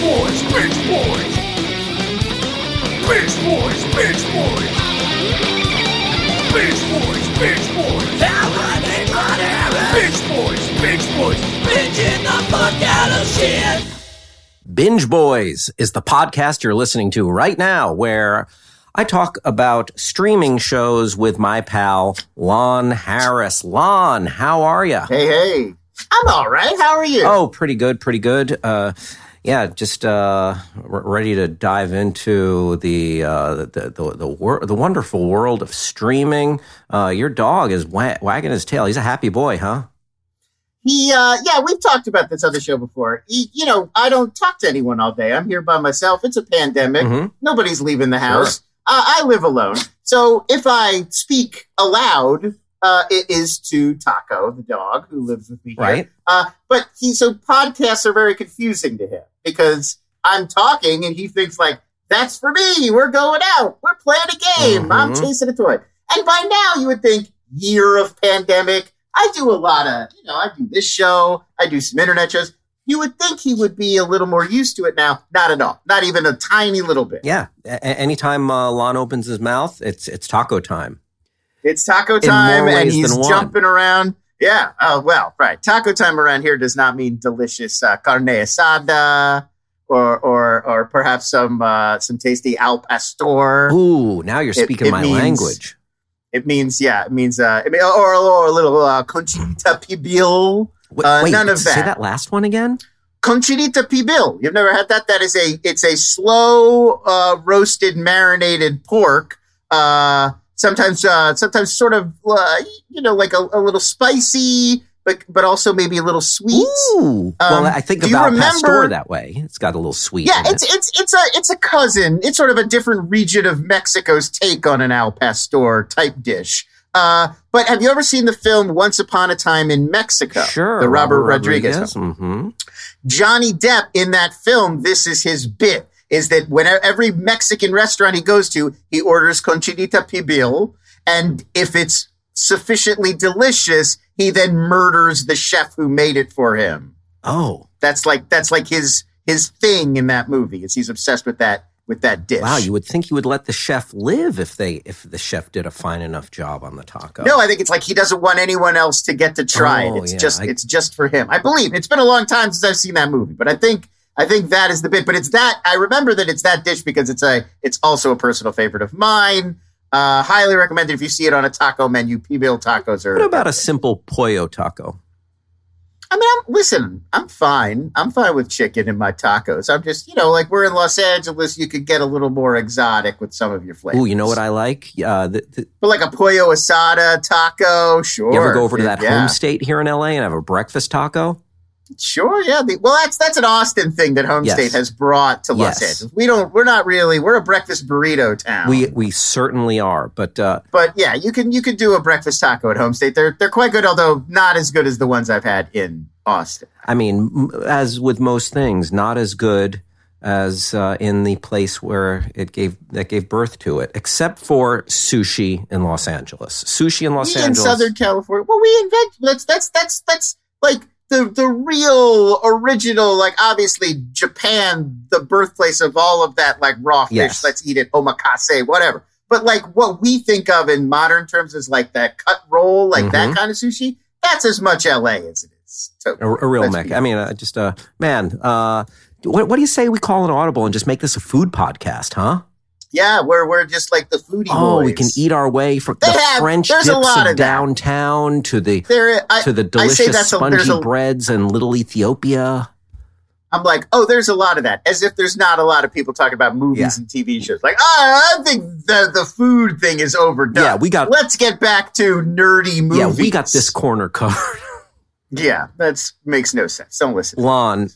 boys, bitch boys. Bitch boys, bitch boys. Bitch boys, bitch boys. Bitch boys, bitch boys. Bitching the fuck out of shit. Binge Boys is the podcast you're listening to right now, where I talk about streaming shows with my pal, Lon Harris. Lon, how are you? Hey, hey. I'm all right. How are you? Oh, pretty good, pretty good. Uh, yeah, just uh, ready to dive into the uh, the the the, wor- the wonderful world of streaming. Uh, your dog is wa- wagging his tail. He's a happy boy, huh? He, uh, yeah, we've talked about this other show before. He, you know, I don't talk to anyone all day. I'm here by myself. It's a pandemic. Mhm. Nobody's leaving the house. Uh, I live alone. So if I speak aloud, uh, it is to Taco, the dog who lives with me here. Right. Uh, but he, so podcasts are very confusing to him because I'm talking and he thinks like, that's for me. We're going out. We're playing a game. I'm Mhm. chasing a toy. And by now you would think year of pandemic. I do a lot of, you know, I do this show. I do some internet shows. You would think he would be a little more used to it now. Not at all. Not even a tiny little bit. Yeah. A- anytime uh, Lon opens his mouth, it's it's taco time. It's taco time and he's jumping around. Yeah. Oh, well, right. Taco time around here does not mean delicious uh, carne asada or or or perhaps some uh, some tasty al pastor. Ooh, now you're speaking it my means- language. It means yeah, it means uh it mean, or, or a little uh, cochinita pibil. Uh, wait, none of that. say that. that last one again. Cochinita pibil. You've never had that? That is a it's a slow uh, roasted marinated pork. Uh, sometimes uh, sometimes sort of uh, you know like a, a little spicy, but but also maybe a little sweet. Ooh. well, Um, I think about remember- pastor that way. It's got a little sweet. Yeah, in it. it's it's it's a it's a cousin. It's sort of a different region of Mexico's take on an al pastor type dish. Uh, but have you ever seen the film Once Upon a Time in Mexico? sure. the Robert, Rodriguez. film. hmm Johnny Depp in that film, this is his bit, is that whenever every Mexican restaurant he goes to, he orders cochinita pibil. And if it's sufficiently delicious, he then murders the chef who made it for him. Oh, That's like, that's like his, his thing in that movie is he's obsessed with that, with that dish. wow! You would think he would let the chef live if they if the chef did a fine enough job on the taco. No, I think it's like he doesn't want anyone else to get to try Oh, it. It's yeah, just I- it's just for him. I believe it's been a long time since I've seen that movie, but I think I think that is the bit. But it's that I remember that it's that dish because it's a it's also a personal favorite of mine. Uh, highly recommended if you see it on a taco menu. Pibil tacos are. What about a simple pollo taco? I mean, I'm, listen, I'm fine. I'm fine with chicken in my tacos. I'm just, you know, like we're in Los Angeles, you could get a little more exotic with some of your flavors. Ooh, you know what I like? Uh, the, the, But like a pollo asada taco, sure. you ever go over to that Yeah. home state here in LA and have a breakfast taco? Sure, yeah. The, well, that's that's an Austin thing that Home Yes. State has brought to Los Yes. Angeles. We don't. We're not really. We're a breakfast burrito town. We we certainly are, but uh, but yeah, you can you can do a breakfast taco at Home State. They're they're quite good, although not as good as the ones I've had in Austin. I mean, as with most things, not as good as uh, in the place where it gave that gave birth to it, except for sushi in Los Angeles. Sushi in Los we in Angeles. Southern California. Well, we invented. that's that's that's that's like the the real original. Like obviously Japan, the birthplace of all of that. Like raw fish. Yes. Let's eat it. Omakase, whatever. But like what we think of in modern terms is like that cut roll, like that Mhm. kind of sushi. That's as much LA as it is. So, a, a real let's mecca. I mean, uh, just uh, man. Uh, what, what do you say we call an audible and just make this a food podcast, huh? Yeah, we're we're just like the foodie Oh, boys. we can eat our way from They the have- French there's a dips lot of of downtown to the There, I, to the I say delicious that's a- there's spongy a- breads and little Ethiopia. I'm like, oh, there's a lot of that. As if there's not a lot of people talking about movies Yeah. and TV shows. Like, oh, I think the the food thing is overdone. Yeah, we got- Let's get back to nerdy movies. Yeah, we got this corner covered. Yeah, that's makes no sense. Don't listen. Lon,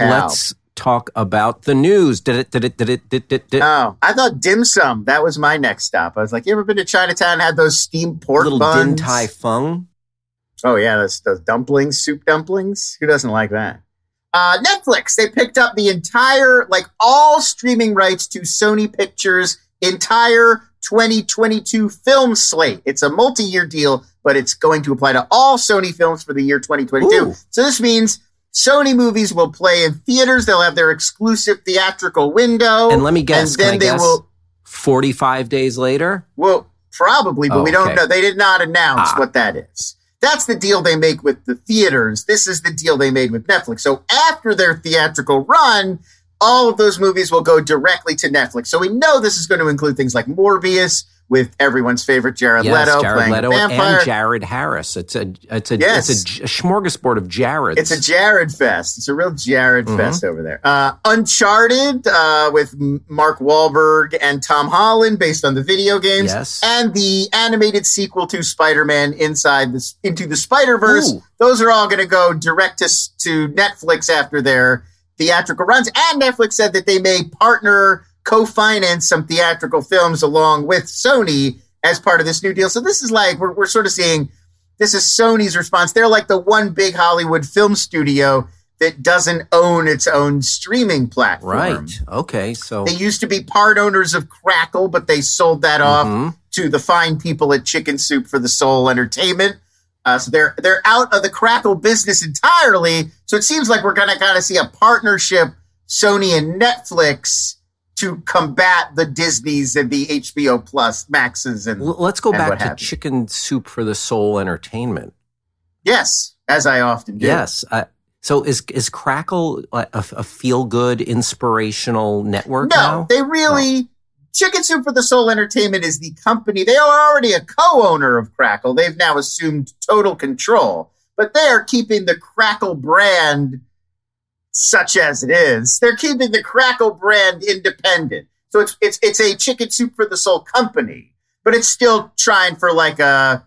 let's talk about the news. Did it? Did it? Did it? Did it? Did it? Oh, I thought dim sum. That was my next stop. I was like, you ever been to Chinatown? and Had those steamed pork little buns? Din Tai Fung. Oh yeah, those, those dumplings, soup dumplings. Who doesn't like that? Uh, Netflix. They picked up the entire, like all streaming rights to Sony Pictures' entire 2022 film slate. It's a multi-year deal, but it's going to apply to all Sony films for the year 2022. Ooh. So this means Sony movies will play in theaters. They'll have their exclusive theatrical window. And let me guess, And then they guess? will. 45 days later? Well, probably, but Oh, we don't okay. know. They did not announce Ah. what that is. That's the deal they make with the theaters. This is the deal they made with Netflix. So after their theatrical run, all of those movies will go directly to Netflix. So we know this is going to include things like Morbius with everyone's favorite Jared yes, Leto Jared playing Leto vampire. and Jared Harris. It's a it's a Yes. it's a, smorgasbord of Jareds. It's a Jared fest. It's a real Jared Mhm. fest over there. Uh, Uncharted uh, with Mark Wahlberg and Tom Holland, based on the video games, Yes. and the animated sequel to Spider-Man Inside the Into the Spider-Verse. Ooh. Those are all going to go direct to to Netflix after their theatrical runs. And Netflix said that they may partner, co-finance some theatrical films along with Sony as part of this new deal. So this is like we're we're sort of seeing this is Sony's response. They're like the one big Hollywood film studio that doesn't own its own streaming platform. right. Okay. So They used to be part owners of Crackle, but they sold that off Mhm. to the fine people at Chicken Soup for the Soul Entertainment. Uh, so they're they're out of the Crackle business entirely. So it seems like we're gonna kind of see a partnership, Sony and Netflix, to combat the Disney's and the HBO Plus Maxes and L- let's go and back to you. Chicken Soup for the Soul Entertainment. yes, as I often do. Yes. Uh, so is is Crackle a, a, feel good inspirational network No, now? they really. Chicken Soup for the Soul Entertainment is the company. They are already a co-owner of Crackle. They've now assumed total control, but they are keeping the Crackle brand, such as it is. They're keeping the Crackle brand independent. So it's it's it's a Chicken Soup for the Soul company, but it's still trying for like a.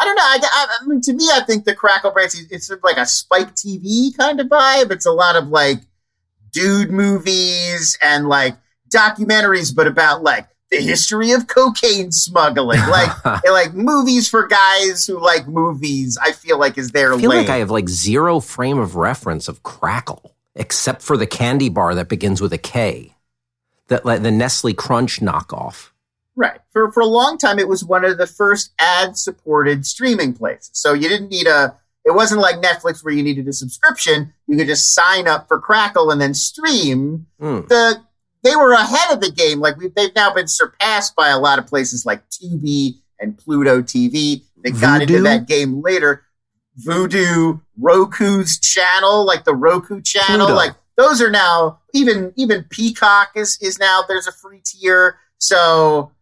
I don't know. I, I, I mean, to me, I think the Crackle brand is it's sort of like a Spike TV kind of vibe. It's a lot of like dude movies and like documentaries, but about like the history of cocaine smuggling, like like movies for guys who like movies. I feel like is their I feel lane. like I have like zero frame of reference of Crackle, except for the candy bar that begins with a K, that like the Nestle Crunch knockoff. Right. For for a long time, it was one of the first ad supported streaming places. So you didn't need a. It wasn't like Netflix where you needed a subscription. You could just sign up for Crackle and then stream. Mm. The they were ahead of the game. Like we, they've now been surpassed by a lot of places like Tubi and Pluto TV. They got into that game later. Vudu, Roku's channel, like the Roku channel, Pluto. like those are now even even Peacock is is now there's a free tier. So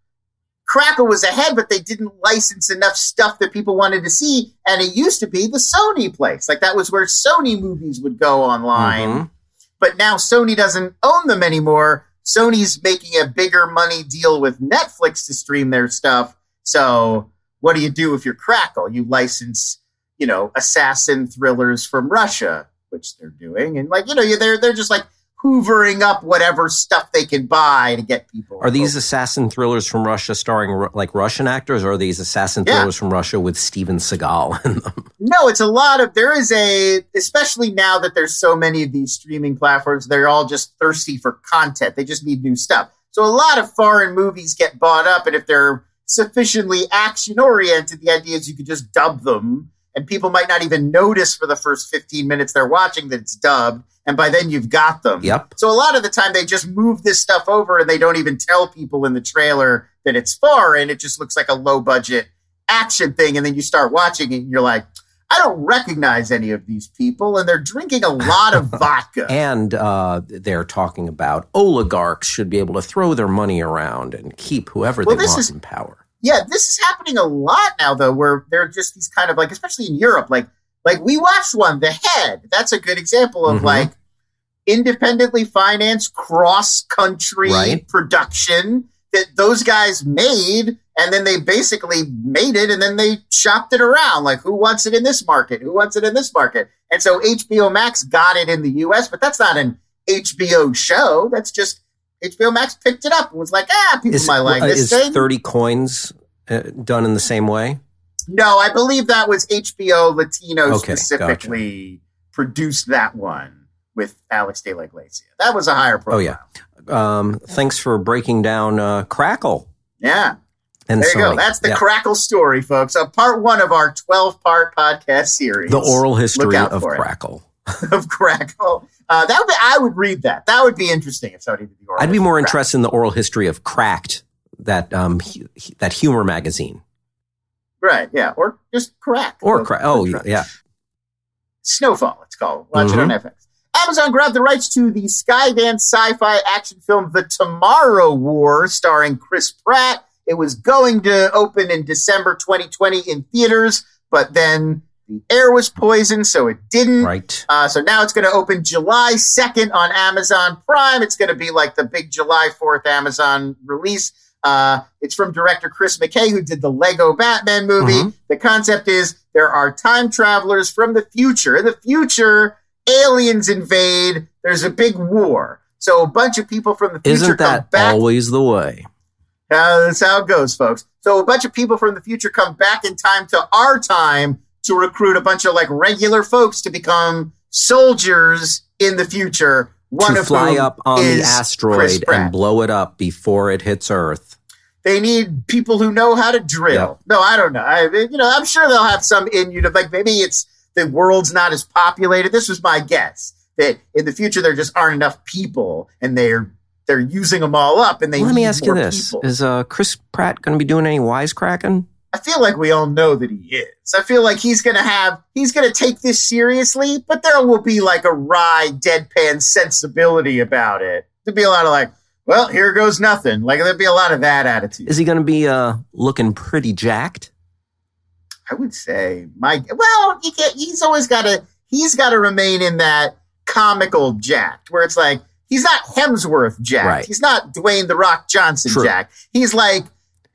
Crackle was ahead, but they didn't license enough stuff that people wanted to see. And it used to be the Sony place. Like that was where Sony movies would go online. Mhm. But now Sony doesn't own them anymore. Sony's making a bigger money deal with Netflix to stream their stuff. So what do you do if you're Crackle? You license, you know, assassin thrillers from Russia, which they're doing. And like, you know, you- they're they're just like hoovering up whatever stuff they can buy to get people. Are these assassin thrillers from Russia starring like Russian actors, or are these assassin Yeah. thrillers from Russia with Steven Seagal in them? No, it's a lot of there is a especially now that there's so many of these streaming platforms, they're all just thirsty for content. They just need new stuff. So a lot of foreign movies get bought up, and if they're sufficiently action oriented, the idea is you could just dub them, and people might not even notice for the first 15 minutes they're watching that it's dubbed, and by then you've got them. Yep. So a lot of the time they just move this stuff over and they don't even tell people in the trailer that it's foreign. It just looks like a low budget action thing. And then you start watching it and you're like, I don't recognize any of these people. And they're drinking a lot of vodka. And uh, they're talking about oligarchs should be able to throw their money around and keep whoever Well, they want is- in power. Yeah, this is happening a lot now though, where they're just these kind of like, especially in Europe, like, like we watched one, The Head. That's a good example of Mhm. like independently financed cross country Right. production that those guys made. And then they basically made it and then they shopped it around. Like, who wants it in this market? Who wants it in this market? And so HBO Max got it in the US, but that's not an HBO show. That's just HBO Max picked it up and was like, ah, people Is, might like uh, this is thing. 30 coins uh, done in the same way? No, I believe that was HBO Latino Okay, specifically produced that one with Alex De La Iglesia. That was a higher profile. Oh, yeah. Um, thanks for breaking down uh, Crackle. Yeah. And There you go. That's the Yeah. Crackle story, folks. A part one of our 12 part podcast series. the oral history of Crackle. it. Of crack. Oh, uh, that would be, I would read that. That would be interesting if somebody did the oral. I'd be more interested in the oral history of Cracked, that um hu- that humor magazine, Right? Yeah, or just crack. or Both- crack. Oh both crack. yeah, Snowfall. It's called. Watch Mm-hmm. it on FX. Amazon grabbed the rights to the Skydance sci-fi action film The Tomorrow War, starring Chris Pratt. It was going to open in December 2020 in theaters, but then the air was poisoned, so it didn't. right. Uh, so now it's going to open July 2nd on Amazon Prime. It's going to be like the big July 4th Amazon release. Uh, it's from director Chris McKay, who did the Lego Batman movie. Mhm. The concept is there are time travelers from the future. In the future, aliens invade. There's a big war. So a bunch of people from the future Isn't come that back. always the way? Uh, that's how it goes, folks. So a bunch of people from the future come back in time to our time to recruit a bunch of like regular folks to become soldiers in the future. One to of fly up on the asteroid and blow it up before it hits Earth. They need people who know how to drill. Yeah. No, I don't know. I, you know, I'm sure they'll have some in you like maybe it's the world's not as populated. This was my guess that in the future there just aren't enough people and they're they're using them all up and they Let me ask you this: people. Is uh, Chris Pratt going to be doing any wisecracking? I feel like we all know that he is. I feel like he's going to have, he's going to take this seriously, but there will be like a wry, deadpan sensibility about it. There'd be a lot of like, well, here goes nothing. Like there'd be a lot of that attitude. Is he going to be uh, looking pretty jacked? I would say, my, well, he can't, he's always got to, he's got to remain in that comical jacked where it's like, he's not Hemsworth jacked. Right. He's not Dwayne the Rock Johnson True. jacked. He's like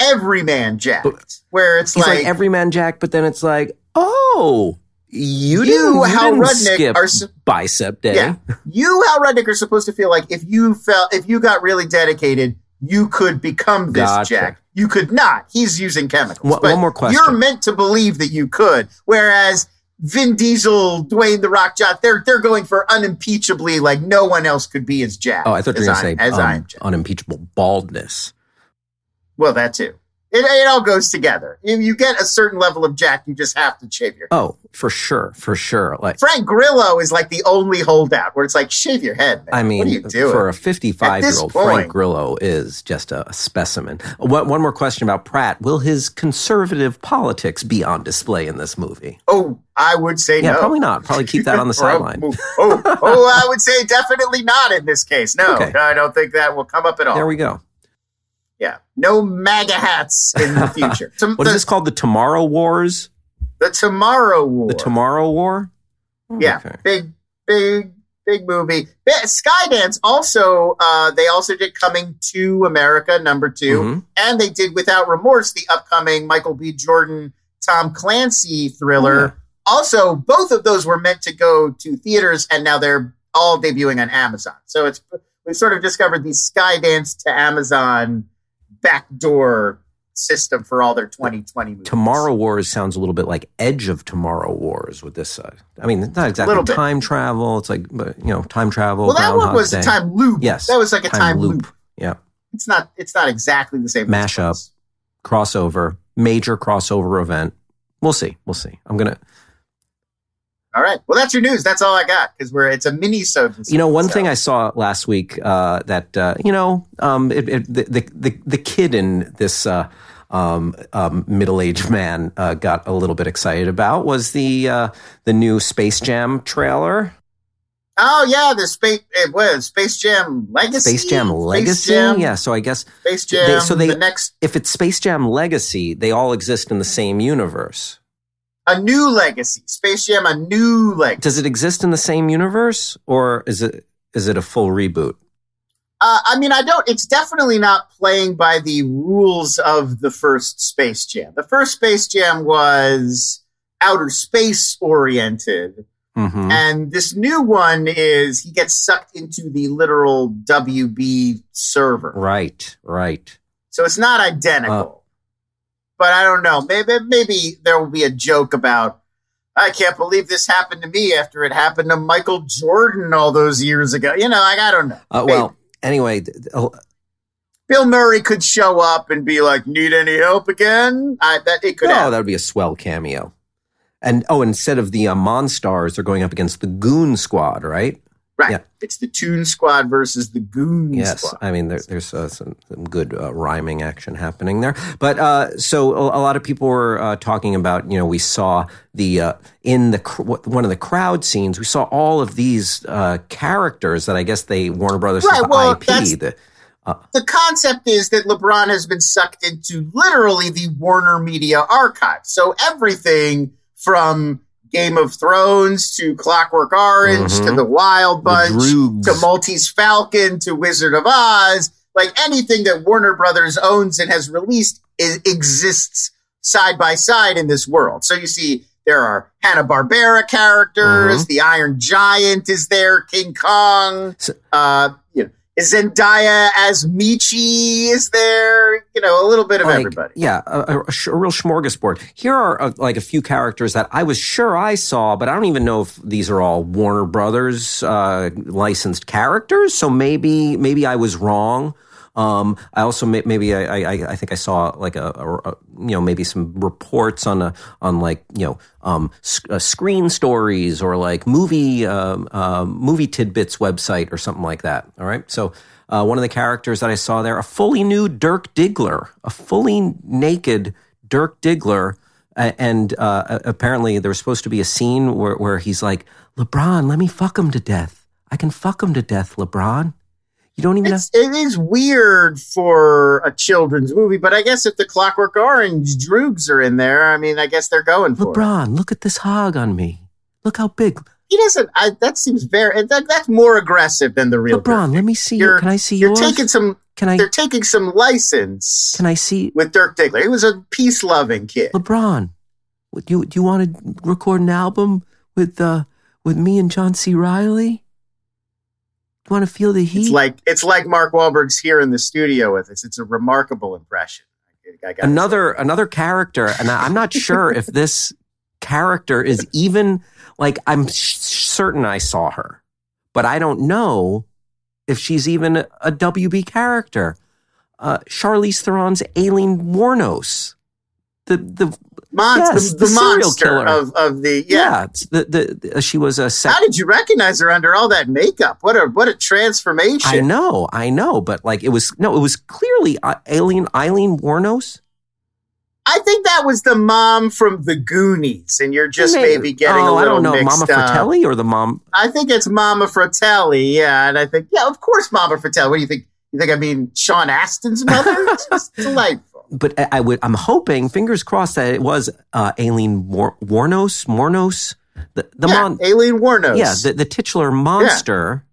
everyman Jack, But- where it's like, like, everyman jack, but then it's like, oh, you, You, Hal Rudnick, are su- bicep day. Yeah. you, Hal Rudnick, are supposed to feel like if you felt, if you got really dedicated, you could become this Gotcha. Jack. You could not. He's using chemicals. One- But one more question. You're meant to believe that you could. Whereas Vin Diesel, Dwayne the Rock Johnson, they're they're going for unimpeachably like no one else could be as Jack. Oh, I thought you were going to say as I am um, Jack. unimpeachable baldness. Well, that too. It, it all goes together. If you get a certain level of Jack, you just have to shave your. Oh, for sure, for sure. Like, Frank Grillo is like the only holdout where it's like shave your head, man. I mean, what are you doing? for a 55 year old, Frank Grillo is just a specimen. One, one more question about Pratt. Will his conservative politics be on display in this movie? oh, I would say Yeah, no. probably not. Probably keep that on the sideline. Oh, oh, oh, I would say definitely not in this case. No, Okay. I don't think that will come up at all. There we go. Yeah, no MAGA hats in the future. To- What the, is this called? The Tomorrow Wars? the Tomorrow War. The Tomorrow War? Yeah, Okay. big, big, big movie. Ba- Skydance also, uh, they also did Coming to America number 2 Mhm. and they did Without Remorse, the upcoming Michael B. Jordan, Tom Clancy thriller. Oh, yeah. Also, both of those were meant to go to theaters, and now they're all debuting on Amazon. So it's we've sort of discovered the Skydance to Amazon backdoor system for all their 2020 movies. Tomorrow Wars sounds a little bit like Edge of Tomorrow Wars with this. Uh, I mean, it's not exactly Little bit. time travel. It's like, you know, time travel. Well, that one was a time loop. Yes. that was like a time, loop. Yeah. It's not. It's not exactly the same. Mashup. Crossover. Major crossover event. We'll see. We'll see. I'm going to, All right. Well, that's your news. That's all I got because we're it's a mini so. you know, one thing I saw last week uh, that, uh, you know, um, it, it, the, the, the, kid in this uh, um, um, middle-aged man uh, got a little bit excited about was the, uh, the new Space Jam trailer. Oh yeah, the space. It was Space Jam Legacy. Space Jam Legacy? Jam, Yeah, so I guess Space Jam. They- so they- the next if it's Space Jam Legacy, they all exist in the same universe. A new legacy. Space Jam, a new legacy. Does it exist in the same universe, or is it is it a full reboot? Uh, I mean, I don't. It's definitely not playing by the rules of the first Space Jam. The first Space Jam was outer space oriented, hmm and this new one is he gets sucked into the literal WB server. Right, right. So it's not identical. But I don't know. Maybe maybe there will be a joke about I can't believe this happened to me after it happened to Michael Jordan all those years ago. You know, like I don't know. Uh, well, anyway, th- oh, Bill Murray could show up and be like, "Need any help again?" I, that it could oh, happen. that would be a swell cameo. And oh, instead of the uh, Monstars, they're going up against the Goon Squad, right? Right. Yeah. It's the Toon Squad versus the Goon Yes, Squad. I mean there, there's uh, some, some good uh, rhyming action happening there. But uh, so a, a lot of people were uh, talking about. You know, we saw the uh, in the cr- one of the crowd scenes. We saw all of these uh, characters that I guess they Warner Brothers Right, well, IP. The, the concept is that LeBron has been sucked into literally the Warner Media archive. So everything from Game of Thrones to Clockwork Orange to Mhm. the Wild Bunch Droogs. to Maltese Falcon to Wizard of Oz, like anything that Warner Brothers owns and has released i- exists side by side in this world. So you see there are Hanna Barbera characters, the Iron Giant is there, King Kong, So- uh, you know, Zendaya as Michi is there, you know, a little bit of like, everybody. Yeah, a, a, sh- a real smorgasbord. Here are uh, like a few characters that I was sure I saw, but I don't even know if these are all Warner Brothers uh, licensed characters. So maybe maybe I was wrong. Um, I also may, maybe I, I I think I saw like a, a, a you know maybe some reports on a on like you know um, sc- uh, screen stories or like movie um, uh, movie tidbits website or something like that. All right, so uh, one of the characters that I saw there, a fully nude Dirk Diggler, a fully naked Dirk Diggler. Uh, and uh, apparently, there was supposed to be a scene where, where he's like, LeBron, let me fuck him to death. I can fuck him to death, LeBron. You don't even have. It's, weird for a children's movie, but I guess if the Clockwork Orange Droogs are in there, I mean, I guess they're going for it. LeBron, look at this hog on me. Look how big. He doesn't. I, that seems very. That, that's more aggressive than the real. LeBron, let me see. You're- can I see You're yours? taking some. can I? They're taking some license Can I see with Dirk Diggler. He was a peace loving kid. LeBron? Would you do you want to record an album with uh with me and John C. Reilly? You want to feel the heat? It's like it's like Mark Wahlberg's here in the studio with us. It's a remarkable impression. I gotta another another character, and I, I'm not sure if this character is even like I'm sh- certain I saw her, but I don't know if she's even a, a WB character. Uh, Charlize Theron's Aileen Wuornos, the the Mon- Yes, the, the the serial monster killer. of, of the yeah. yeah, the, the, she was a sex. How did you recognize her under all that makeup? What a what a transformation! I know, I know, but like it was no, it was clearly uh, Aileen Eileen Wuornos. I think that was the mom from the Goonies, and you're just May- maybe getting oh, a I little don't know, Mama up. Fratelli or the mom. I think it's Mama Fratelli, yeah, and I think yeah, of course, Mama Fratelli. What do you think? You think I mean Sean Astin's mother? it's delightful. But I, I would. I'm hoping, fingers crossed, that it was uh, Aileen War, Wuornos, Mornos, the the yeah, mon, Aileen Wuornos. yeah, the, the titular monster.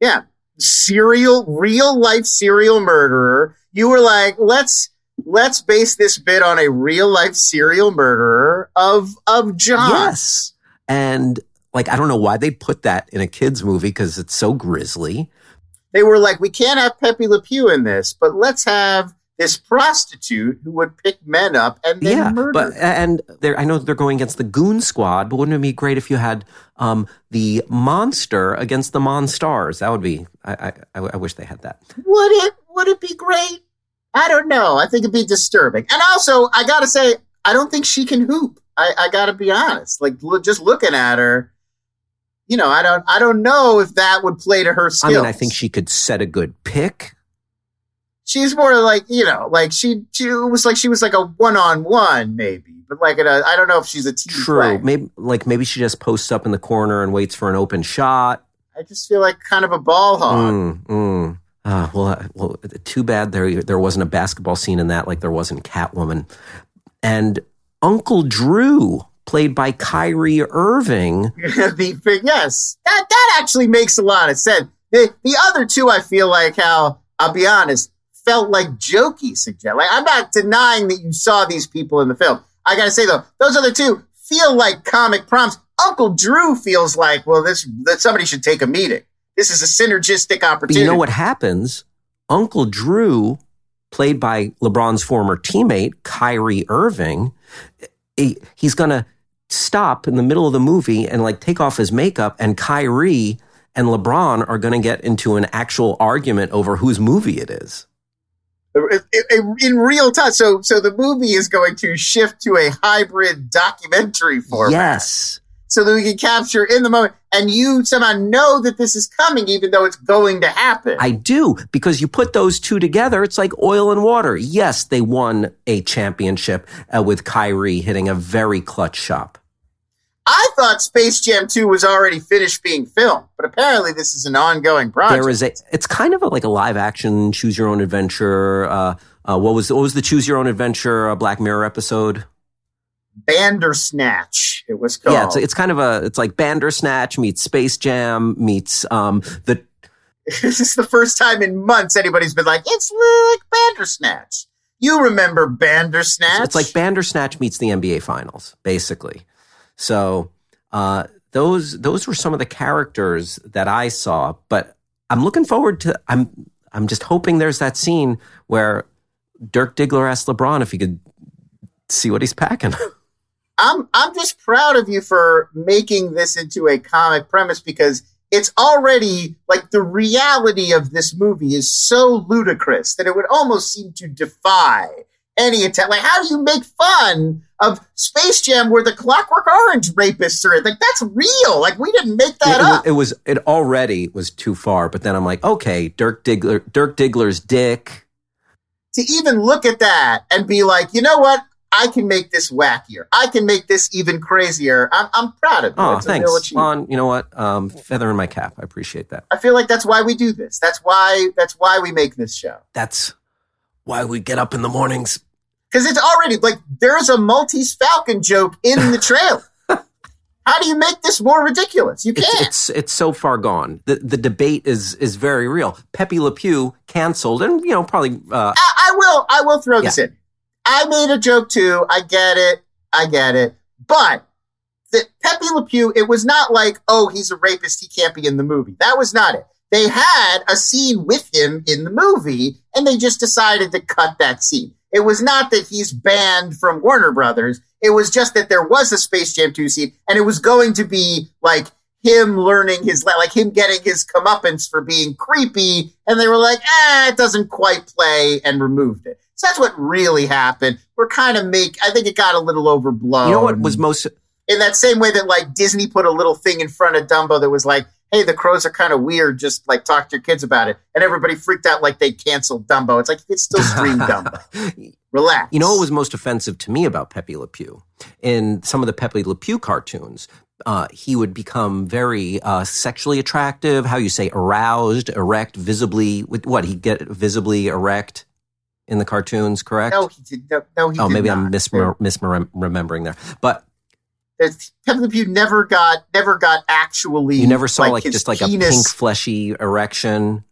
yeah, serial, real life serial murderer. You were like, let's let's base this bit on a real life serial murderer of of John. Yes, and like I don't know why they put that in a kids movie because it's so grisly. They were like, we can't have Pepe Le Pew in this, but let's have this prostitute who would pick men up and then yeah, murder. but and they're, I know they're going against the Goon Squad, but wouldn't it be great if you had um, the monster against the Monstars? That would be. I, I I wish they had that. would it would it be great? I don't know. I think it'd be disturbing. And also, I gotta say, I don't think she can hoop. I, I gotta be honest. Like just looking at her, you know, I don't I don't know if that would play to her skill. I mean, I think she could set a good pick. She's more like you know, like she she was like she was like a one on one maybe, but like I I don't know if she's a team True. player. Maybe like maybe she just posts up in the corner and waits for an open shot. I just feel like kind of a ball hog. Mm, mm. Ah, well, uh, well, too bad there there wasn't a basketball scene in that, like there was in Catwoman. And Uncle Drew, played by Kyrie Irving, the yes, that that actually makes a lot of sense. The the other two, I feel like how I'll be honest, felt like jokey suggest. Like I'm not denying that you saw these people in the film. I gotta say though, those other two feel like comic prompts. Uncle Drew feels like, well, this that somebody should take a meeting. This is a synergistic But opportunity. you know what happens? Uncle Drew, played by LeBron's former teammate, Kyrie Irving, he- he's going to stop in the middle of the movie and like take off his makeup, and Kyrie and LeBron are going to get into an actual argument over whose movie it is. In real time. So, so the movie is going to shift to a hybrid documentary format. Yes. So that we can capture in the moment, and you somehow know that this is coming, even though it's going to happen. I do because you put those two together. It's like oil and water. Yes, they won a championship uh, with Kyrie hitting a very clutch shot. I thought Space Jam 2 was already finished being filmed, but apparently this is an ongoing project. There is a, it's kind of a, like a live action choose your own adventure. Uh, uh, what was what was the choose your own adventure uh, Black Mirror episode? Bandersnatch. It was called. Yeah, it's, it's kind of a it's like Bandersnatch meets Space Jam meets um the. this is the first time in months anybody's been like it's like Bandersnatch. You remember Bandersnatch? It's like Bandersnatch meets the NBA Finals, basically. So uh, those those were some of the characters that I saw. But I'm looking forward to. I'm I'm just hoping there's that scene where Dirk Diggler asked LeBron if he could see what he's packing. I'm I'm just proud of you for making this into a comic premise because it's already like the reality of this movie is so ludicrous that it would almost seem to defy any attempt. Like, how do you make fun of Space Jam where the Clockwork Orange rapists are? Like, that's real. Like, we didn't make that it, up. It was it already was too far, but then I'm like, okay, Dirk Diggler, Dirk Diggler's dick. To even look at that and be like, you know what? I can make this wackier. I can make this even crazier. I'm, I'm proud of you. Oh, it's thanks. On, you know what? Um, feather in my cap. I appreciate that. I feel like that's why we do this. That's why. That's why we make this show. That's why we get up in the mornings because it's already like there's a Maltese Falcon joke in the trailer. How do you make this more ridiculous? You can't. It's, it's, it's so far gone. The the debate is is very real. Pepe Le Pew canceled, and you know probably. Uh, I, I, will I will throw yeah. this in. I made a joke too. I get it. I get it. But the Pepe Le Pew, it was not like, oh, he's a rapist. He can't be in the movie. That was not it. They had a scene with him in the movie, and they just decided to cut that scene. It was not that he's banned from Warner Brothers. It was just that there was a Space Jam 2 scene and it was going to be like him learning his, like him getting his comeuppance for being creepy. And they were like, ah, it doesn't quite play and removed it. So that's what really happened. We're kind of make, I think it got a little overblown. You know what was most, in that same way that like Disney put a little thing in front of Dumbo that was like, hey, the crows are kind of weird. Just like talk to your kids about it. And everybody freaked out like they canceled Dumbo. It's like, you can still stream Dumbo. Relax. You know what was most offensive to me about Pepe Le Pew? In some of the Pepe Le Pew cartoons, uh, he would become very uh, sexually attractive. How you say aroused, erect, visibly. What he get visibly erect in the cartoons? Correct? No, he did. No, no he oh, maybe not. I'm misremembering there. But Pepe Le Pew never got never got actually. You never saw like, like just like penis. a pink fleshy erection.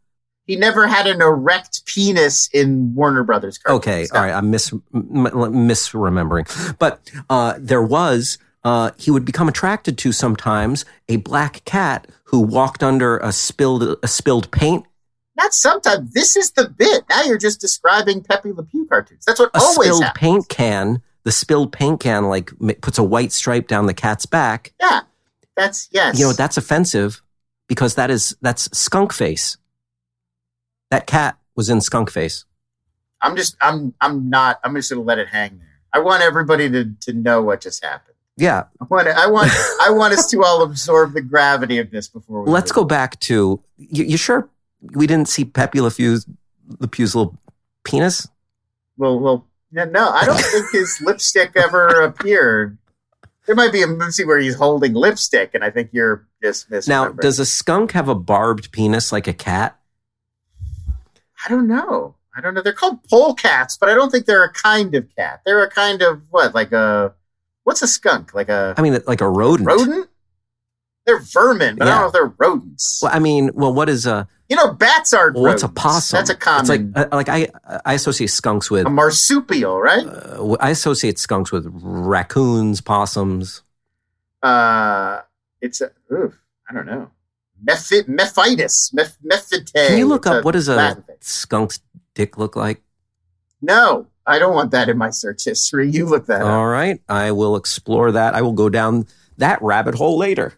He never had an erect penis in Warner Brothers. Cartoons. Okay, all right, I'm mis m- misremembering, but uh, there was. Uh, he would become attracted to sometimes a black cat who walked under a spilled a spilled paint not sometimes. This is the bit. Now you're just describing Pepe Le Pew cartoons. That's what a always spilled happens. paint can the spilled paint can like puts a white stripe down the cat's back. Yeah, that's yes. You know that's offensive because that is that's skunk face. That cat was in skunk face. I'm just I'm I'm not I'm just gonna let it hang there. I want everybody to to know what just happened. Yeah, I want I want I want us to all absorb the gravity of this before we. Let's go back to you, you. Sure, we didn't see Pepe Le Pew's, Le Pew's little penis. Well, well, no, no, I don't think his lipstick ever appeared. There might be a movie where he's holding lipstick, and I think you're just misremembering. Now, does a skunk have a barbed penis like a cat? I don't know. I don't know. They're called pole cats, but I don't think they're a kind of cat. They're a kind of what? Like a what's a skunk? Like a I mean, like a rodent. Rodent? They're vermin, but yeah. I don't know if they're rodents. Well, I mean, well, what is a you know, bats are. Well, what's a possum? That's a common. It's like uh, like I I associate skunks with a marsupial, right? Uh, I associate skunks with raccoons, possums. Uh, it's a. Oof, I don't know. Mephi- Mephitis, Meph- Mephite. Can you look up what does a skunk's dick look like? No, I don't want that in my search history. You look that All up. All right, I will explore that. I will go down that rabbit hole later.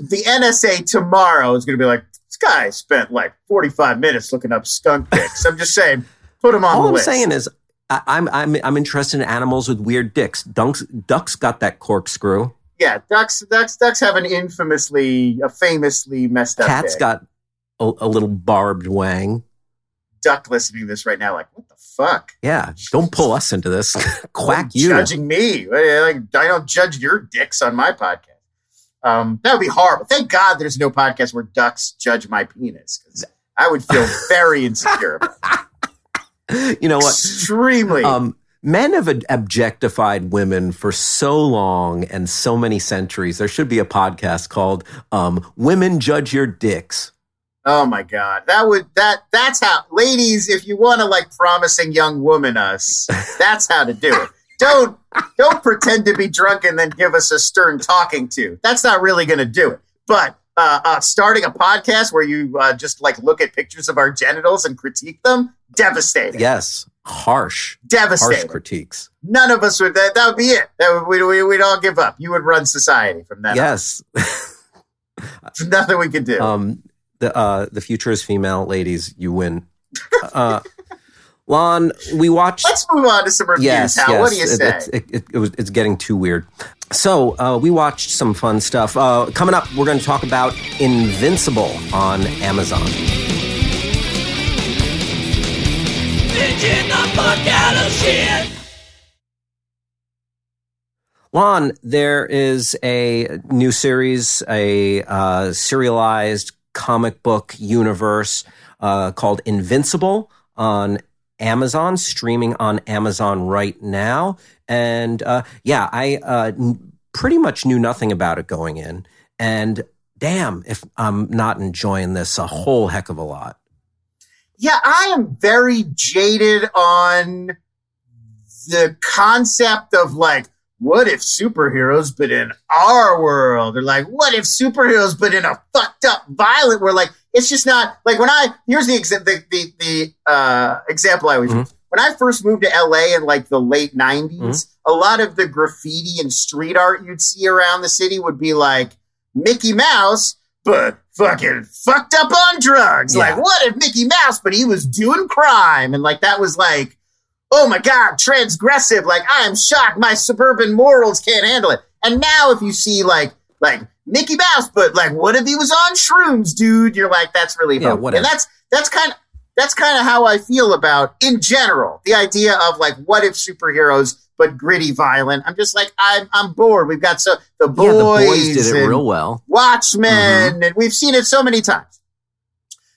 The NSA tomorrow is going to be like, this guy spent like 45 minutes looking up skunk dicks. I'm just saying, Put them on All the I'm list. saying is, I, I'm I'm I'm interested in animals with weird dicks. Ducks ducks got that corkscrew. yeah, ducks, ducks, ducks have an infamously, a famously messed up. Cats dick. got a, a little barbed wang. duck listening to this right now, like, what the fuck? Yeah, don't pull us into this. Quack you. judging me. Like, I don't judge your dicks on my podcast. Um, that would be horrible. Thank God there's no podcast where ducks judge my penis because I would feel very insecure. You know what? Extremely. Um, men have objectified women for so long and so many centuries. There should be a podcast called um, "Women Judge Your Dicks." oh my God, that would that that's how, ladies. If you want to like promising young woman us, that's how to do it. Don't don't pretend to be drunk and then give us a stern talking to. That's not really going to do it. But uh, uh, starting a podcast where you uh, just like look at pictures of our genitals and critique them, devastating. Yes, harsh, harsh Devastating. critiques. None of us would. That, that would be it. That would, we, we, we'd all give up. You would run society from that. Yes. There's nothing we could do. Um, the uh, the future is female, ladies. You win. Lon, we watched. Let's move on to some reviews. Yes, yes. What do you it, say? It, it, it, was, it's getting too weird. So uh, we watched some fun stuff. Uh, coming up, we're going to talk about Invincible on Amazon. Binging the fuck out of shit. Lon, there is a new series, a uh, serialized comic book universe uh, called Invincible on Amazon, streaming on Amazon right now. And uh, yeah, I uh, pretty much knew nothing about it going in. And damn, if I'm not enjoying this a whole heck of a lot. yeah, I am very jaded on the concept of like, what if superheroes but in our world? Or like, what if superheroes but in a fucked up, violent world? Like, it's just not like when I here's the exa- the the, the uh, example I always Mhm. use. When I first moved to LA in like the late 90s, a lot of the graffiti and street art you'd see around the city would be like Mickey Mouse, but fucking fucked up on drugs. Yeah. Like, what if Mickey Mouse, but he was doing crime? And like, that was like, oh my God, transgressive. Like, I am shocked. My suburban morals can't handle it. And now if you see like, like Mickey Mouse, but like, what if he was on shrooms, dude? You're like, that's really Yeah, whatever. And that's, that's kind of, that's kind of how I feel about in general the idea of like what if superheroes but gritty violent. I'm just like I'm I'm bored. We've got so the boys, yeah, the boys did it real well. Watchmen, Mm-hmm. and we've seen it so many times.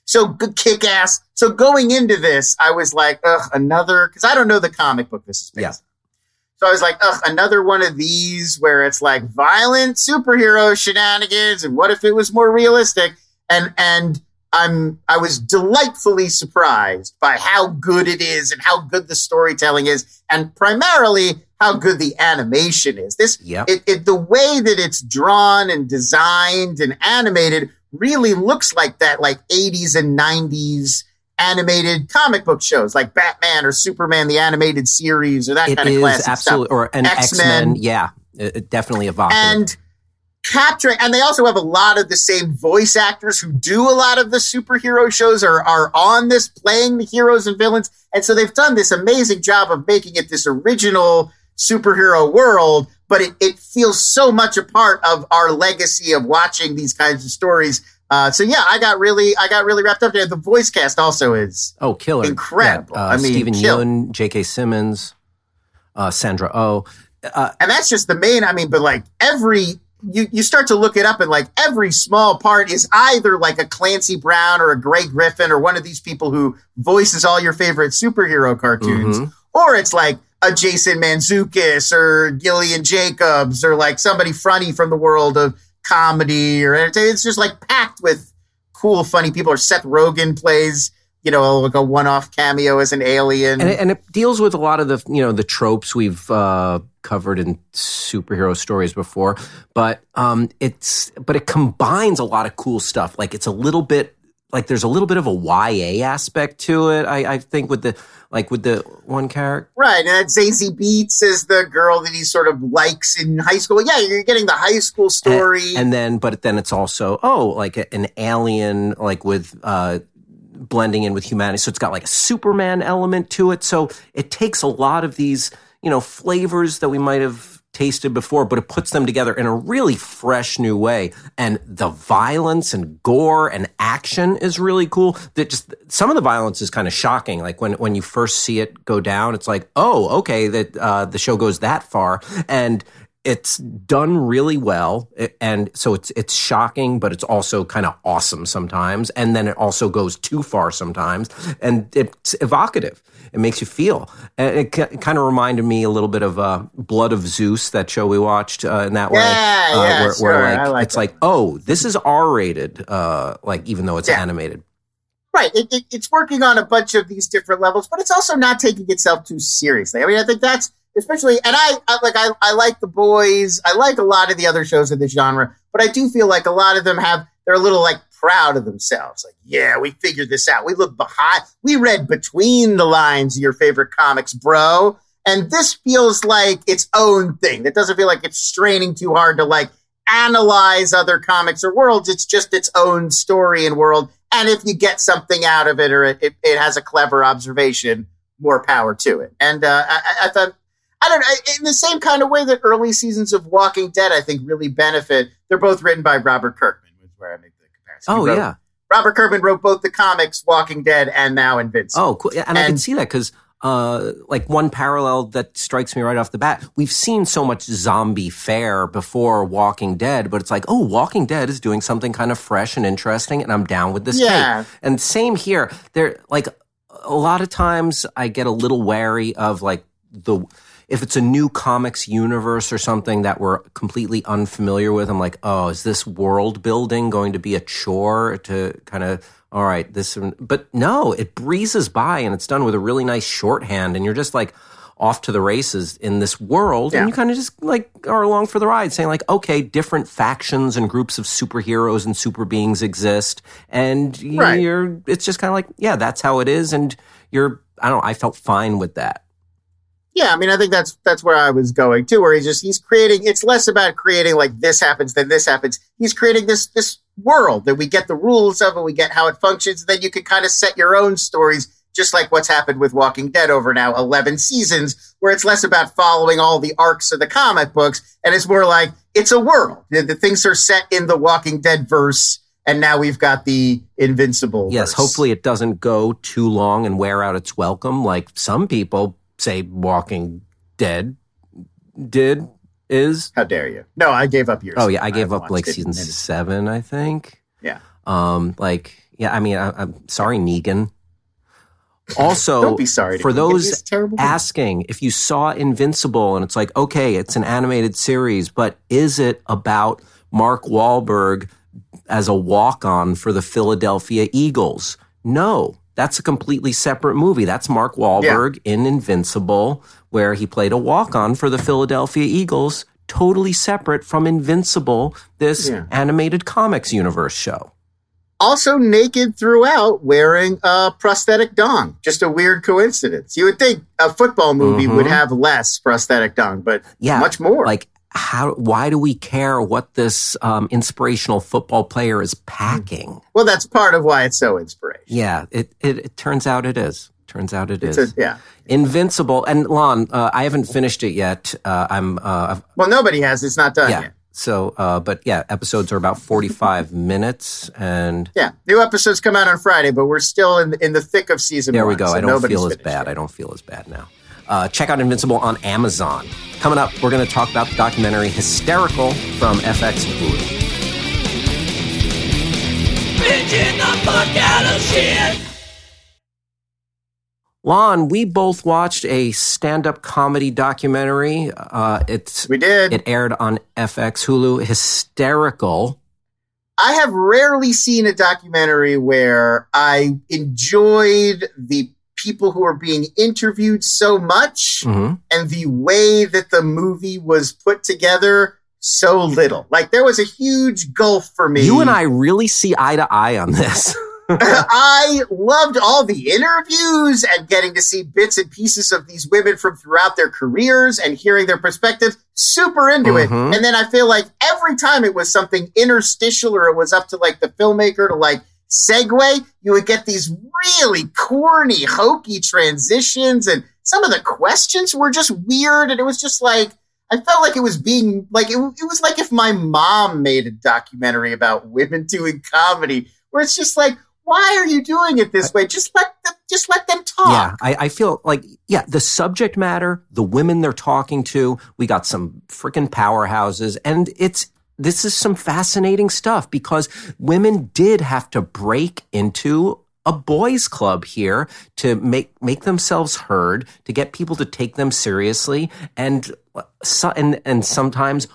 So good kick ass. So going into this, I was like, ugh, another because I don't know the comic book this is based. Yeah. So I was like, ugh, another one of these where it's like violent superhero shenanigans, and what if it was more realistic? And and I'm I was delightfully surprised by how good it is and how good the storytelling is, and primarily how good the animation is. This Yep. it, it the way that it's drawn and designed and animated really looks like that like 80s and 90s animated comic book shows like Batman or Superman the animated series or that It kind of classic absolutely, stuff. or an X X-Men. Yeah, it, it definitely evocative. And capturing and they also have a lot of the same voice actors who do a lot of the superhero shows are are on this playing the heroes and villains and so they've done this amazing job of making it this original superhero world but it, it feels so much a part of our legacy of watching these kinds of stories uh, so yeah i got really i got really wrapped up there the voice cast also is Oh, killer! Incredible. Yeah, uh, I mean, Steven kill. Yeun, J.K. Simmons, uh, Sandra Oh. and that's just the main i mean but like every you, you start to look it up and like every small part is either like a clancy brown or a gray griffin or one of these people who voices all your favorite superhero cartoons Mhm. or it's like a jason mantzoukas or gillian jacobs or like somebody funny from the world of comedy or it's, it's just like packed with cool funny people. Or seth rogen plays you know like a one-off cameo as an alien. And it, and it deals with a lot of the you know the tropes we've uh, covered in superhero stories before, but um, it's but it combines a lot of cool stuff. Like it's a little bit like there's a little bit of a YA aspect to it. I, I think with the like with the one character. Right, and Zazie Beetz is the girl that he sort of likes in high school. Yeah, you're getting the high school story. and then but then it's also oh like a- an alien like with uh blending in with humanity. So it's got like a Superman element to it. So it takes a lot of these, you know, flavors that we might have tasted before, but it puts them together in a really fresh new way. And the violence and gore and action is really cool. That just some of the violence is kind of shocking. Like when when you first see it go down, it's like, oh, okay, that uh, the show goes that far, and it's done really well and so it's it's shocking but it's also kind of awesome sometimes and then it also goes too far sometimes and it's evocative it makes you feel and it, kind of reminded me a little bit of uh, blood of zeus that show we watched uh, in that yeah, way uh, yeah, where, sure. where like, like it's like oh this is r-rated uh, like even though it's Yeah. animated Right. It, it, it's working on a bunch of these different levels, but it's also not taking itself too seriously. I mean, I think that's especially, and I, I like, I, I like the boys. I like a lot of the other shows in this genre, but I do feel like a lot of them have, they're a little like proud of themselves. Like, yeah, we figured this out. We look behind, we read between the lines of your favorite comics, bro. And this feels like its own thing. That doesn't feel like it's straining too hard to like analyze other comics or worlds. It's just its own story and world. And if you get something out of it or it, it, it has a clever observation, more power to it. And uh, I- I thought, I don't know, in the same kind of way that early seasons of Walking Dead, I think, really benefit. They're both written by Robert Kirkman, which is where I make the comparison. Oh wrote- yeah Robert Kirkman wrote both the comics, Walking Dead, and now Invincible. Oh, cool. Yeah, and, I can see that because, uh, like one parallel that strikes me right off the bat, we've seen so much zombie fare before Walking Dead, but it's like, oh, Walking Dead is doing something kind of fresh and interesting, and I'm down with this Yeah. take. And same here. There, like, a lot of times I get a little wary of like the if it's a new comics universe or something that we're completely unfamiliar with. I'm like, oh, is this world building going to be a chore to kind of all right, this but no, it breezes by and it's done with a really nice shorthand and you're just like off to the races in this world Yeah. and you kind of just like are along for the ride saying like okay different factions and groups of superheroes and super beings exist and Right. you're it's just kind of like yeah that's how it is and you're i don't know i felt fine with that Yeah, I mean, I think that's that's where I was going too. Where he's just he's creating. It's less about creating like this happens, then this happens. He's creating this this world that we get the rules of, and we get how it functions. Then you can kind of set your own stories, just like what's happened with Walking Dead over now eleven seasons, where it's less about following all the arcs of the comic books, and it's more like it's a world. The, the things are set in the Walking Dead verse. And now we've got the Invincible. yes hopefully it doesn't go too long and wear out its welcome like some people say walking dead did is How dare you? No, I gave up yours. oh yeah i gave haven't up like watched it in season minutes. seven i think Yeah. um like yeah i mean I, i'm sorry negan also Don't be sorry for those asking if you saw Invincible and it's like, okay, it's an animated series, but is it about Mark Wahlberg as a walk on for the Philadelphia Eagles? No, that's a completely separate movie. That's Mark Wahlberg in Invincible, where he played a walk on for the Philadelphia Eagles, totally separate from Invincible, this Yeah. animated comics universe show. also naked throughout, wearing a prosthetic dong. Just a weird coincidence. You would think a football movie Mhm. would have less prosthetic dong, but Yeah, much more. Like, how? Why do we care what this um, inspirational football player is packing? well, that's part of why it's so inspirational. Yeah, it, it it turns out it is. Turns out it It's is. a, yeah. Invincible. And Lon, uh, I haven't finished it yet. Uh, I'm uh, I've- Well, nobody has. It's not done yeah. yet. So, uh, but yeah, episodes are about 45 minutes, and Yeah, new episodes come out on Friday, but we're still in in the thick of season. there we go. so I don't feel as bad. yet. I don't feel as bad now. Uh, check out Invincible on Amazon. Coming up, we're going to talk about the documentary Hysterical from FX and Hulu. Bitching the fuck out of shit. Lon, we both watched a stand-up comedy documentary. Uh, it's We did. it aired on FX Hulu. Hysterical. I have rarely seen a documentary where I enjoyed the people who are being interviewed so much hmm and the way that the movie was put together so little. Like there was a huge gulf for me. You and I really see eye to eye on this. I loved all the interviews and getting to see bits and pieces of these women from throughout their careers and hearing their perspectives. Super into it. Mhm. And then I feel like every time it was something interstitial or it was up to like the filmmaker to like segue, you would get these really corny, hokey transitions, and some of the questions were just weird, and it was just like I felt like it was being like it, it was like if my mom made a documentary about women doing comedy, where it's just like, why are you doing it this way? Just let them, just let them talk. Yeah, I, I feel like yeah, the subject matter, the women they're talking to, we got some freaking powerhouses, and it's this is some fascinating stuff because women did have to break into a boys club here to make make themselves heard, to get people to take them seriously, and and and sometimes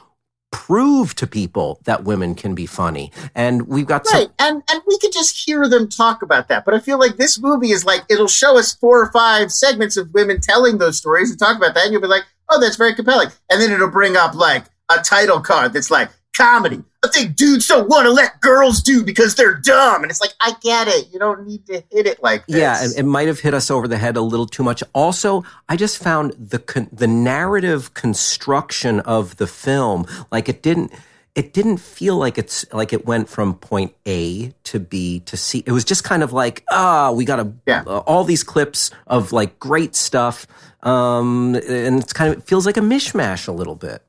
prove to people that women can be funny. And we've got right, some- and and we could just hear them talk about that. But I feel like this movie is like it'll show us four or five segments of women telling those stories and talk about that, and you'll be like, oh, that's very compelling. And then it'll bring up like a title card that's like comedy. I think dudes don't want to let girls do because they're dumb. And it's like, I get it. You don't need to hit it like this. Yeah, it, it might have hit us over the head a little too much. Also, I just found the con- the narrative construction of the film like it didn't it didn't feel like it's like it went from point A to B to C. It was just kind of like, ah, oh, we got to yeah. uh, all these clips of like great stuff, um, and it's kind of it feels like a mishmash a little bit.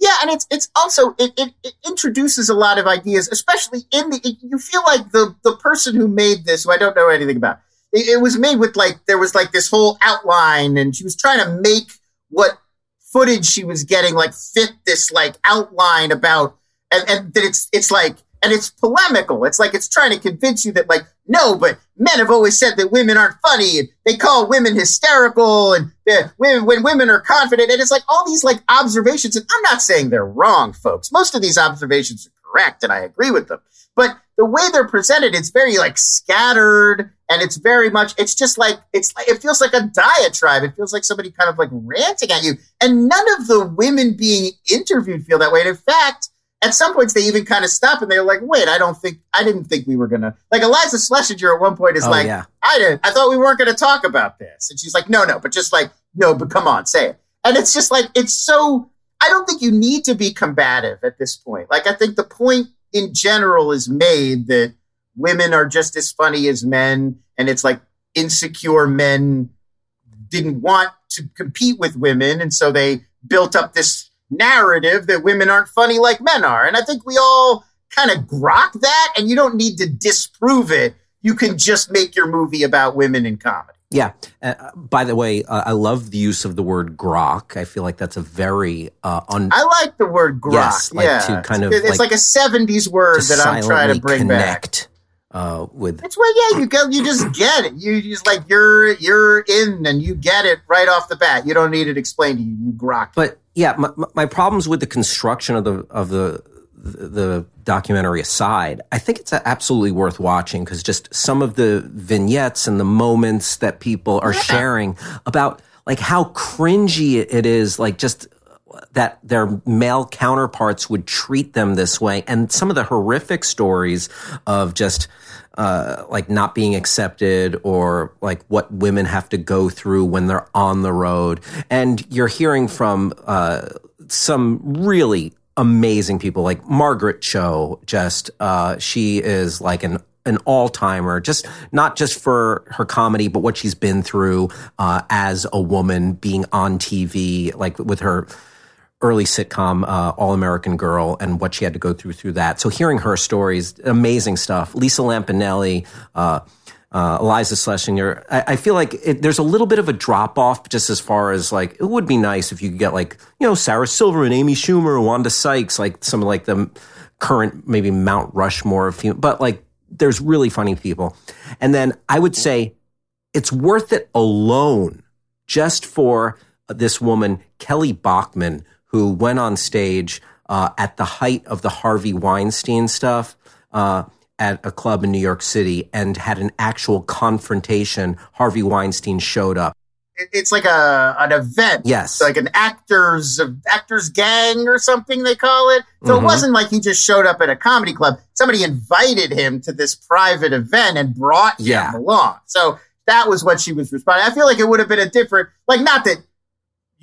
Yeah, and it's it's also it, it, it, introduces a lot of ideas, especially in the. It, you feel like the the person who made this, who I don't know anything about, it, was made with like there was like this whole outline, and she was trying to make what footage she was getting like fit this like outline about, and, and that it's it's like and it's polemical. It's like it's trying to convince you that like no, but men have always said that women aren't funny and they call women hysterical and when, when women are confident. And it's like all these like observations. And I'm not saying they're wrong, folks. Most of these observations are correct and I agree with them. But the way they're presented, it's very like scattered and it's very much, it's just like, it's like, it feels like a diatribe. It feels like somebody kind of like ranting at you. And none of the women being interviewed feel that way. And in fact, at some points they even kind of stop and they're like, wait, I don't think I didn't think we were gonna like Eliza Schlesinger at one point is oh, like, yeah. I didn't I thought we weren't gonna talk about this. And she's like, no, no, but just like, no, but come on, say it. And it's just like it's so I don't think you need to be combative at this point. Like I think the point in general is made that women are just as funny as men, and it's like insecure men didn't want to compete with women, and so they built up this narrative that women aren't funny like men are. And I think we all kind of grok that, and you don't need to disprove it. You can just make your movie about women in comedy. Yeah. Uh, by the way, uh, I love the use of the word grok. I feel like that's a very uh, un- I like the word grok. Yes, like yeah, to kind of it's like, like a '70s word that I'm trying to bring connect, back. Uh, with it's well, yeah, you go, you just get it. You just like you're you're in and you get it right off the bat. You don't need it explained to you. You grok. But yeah, my, my problems with the construction of the of the the documentary aside, I think it's absolutely worth watching because just some of the vignettes and the moments that people are Yeah. sharing about like how cringy it is, like just that their male counterparts would treat them this way, and some of the horrific stories of just uh, like not being accepted or like what women have to go through when they're on the road. And you're hearing from uh, some really amazing people like Margaret Cho. Just uh, she is like an an all timer, just not just for her comedy, but what she's been through uh, as a woman being on TV, like with her early sitcom uh, All American Girl and what she had to go through through that. So hearing her stories, amazing stuff. Lisa Lampanelli, uh, uh, Eliza Schlesinger. I, I feel like it, there's a little bit of a drop off just as far as like it would be nice if you could get like you know Sarah Silver and Amy Schumer, Wanda Sykes, like some of like the current maybe Mount Rushmore of fem- but like there's really funny people. And then I would say it's worth it alone just for this woman, Kelly Bachman, who went on stage uh, at the height of the Harvey Weinstein stuff uh, at a club in New York City and had an actual confrontation. Harvey Weinstein showed up. It's like a an event. Yes. Like an actors actors gang or something they call it. So Mhm. it wasn't like he just showed up at a comedy club. Somebody invited him to this private event and brought him along. So that was what she was responding. I feel like it would have been a different like not that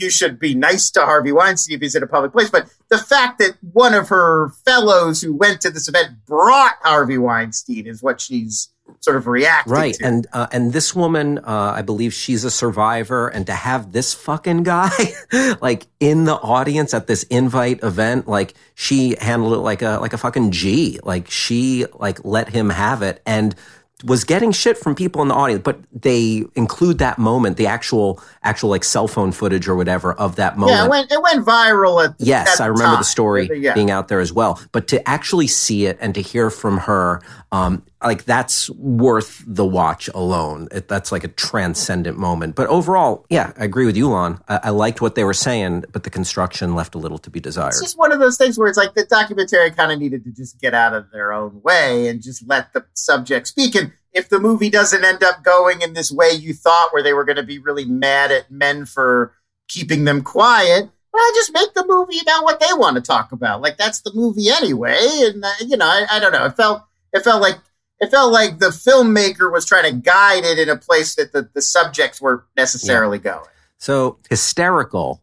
you should be nice to Harvey Weinstein if he's in a public place. But the fact that one of her fellows who went to this event brought Harvey Weinstein is what she's sort of reacting right to. and uh, and this woman uh, i believe she's a survivor and to have this fucking guy like in the audience at this invite event like she handled it like a like a fucking g like she like let him have it and was getting shit from people in the audience but they include that moment the actual actual like cell phone footage or whatever of that moment yeah, it went, it went viral at Yes, at I remember time. the story Yeah. being out there as well. But to actually see it and to hear from her, um, like that's worth the watch alone. It, that's like a transcendent moment. But overall, yeah, I agree with you, Lon. I, I liked what they were saying, but the construction left a little to be desired. It's just one of those things where it's like the documentary kind of needed to just get out of their own way and just let the subject speak. And if the movie doesn't end up going in this way you thought, where they were going to be really mad at men for keeping them quiet, well, just make the movie about what they want to talk about. Like that's the movie anyway. And uh, you know, I, I don't know. It felt it felt like it felt like the filmmaker was trying to guide it in a place that the, the subjects weren't necessarily going. So hysterical.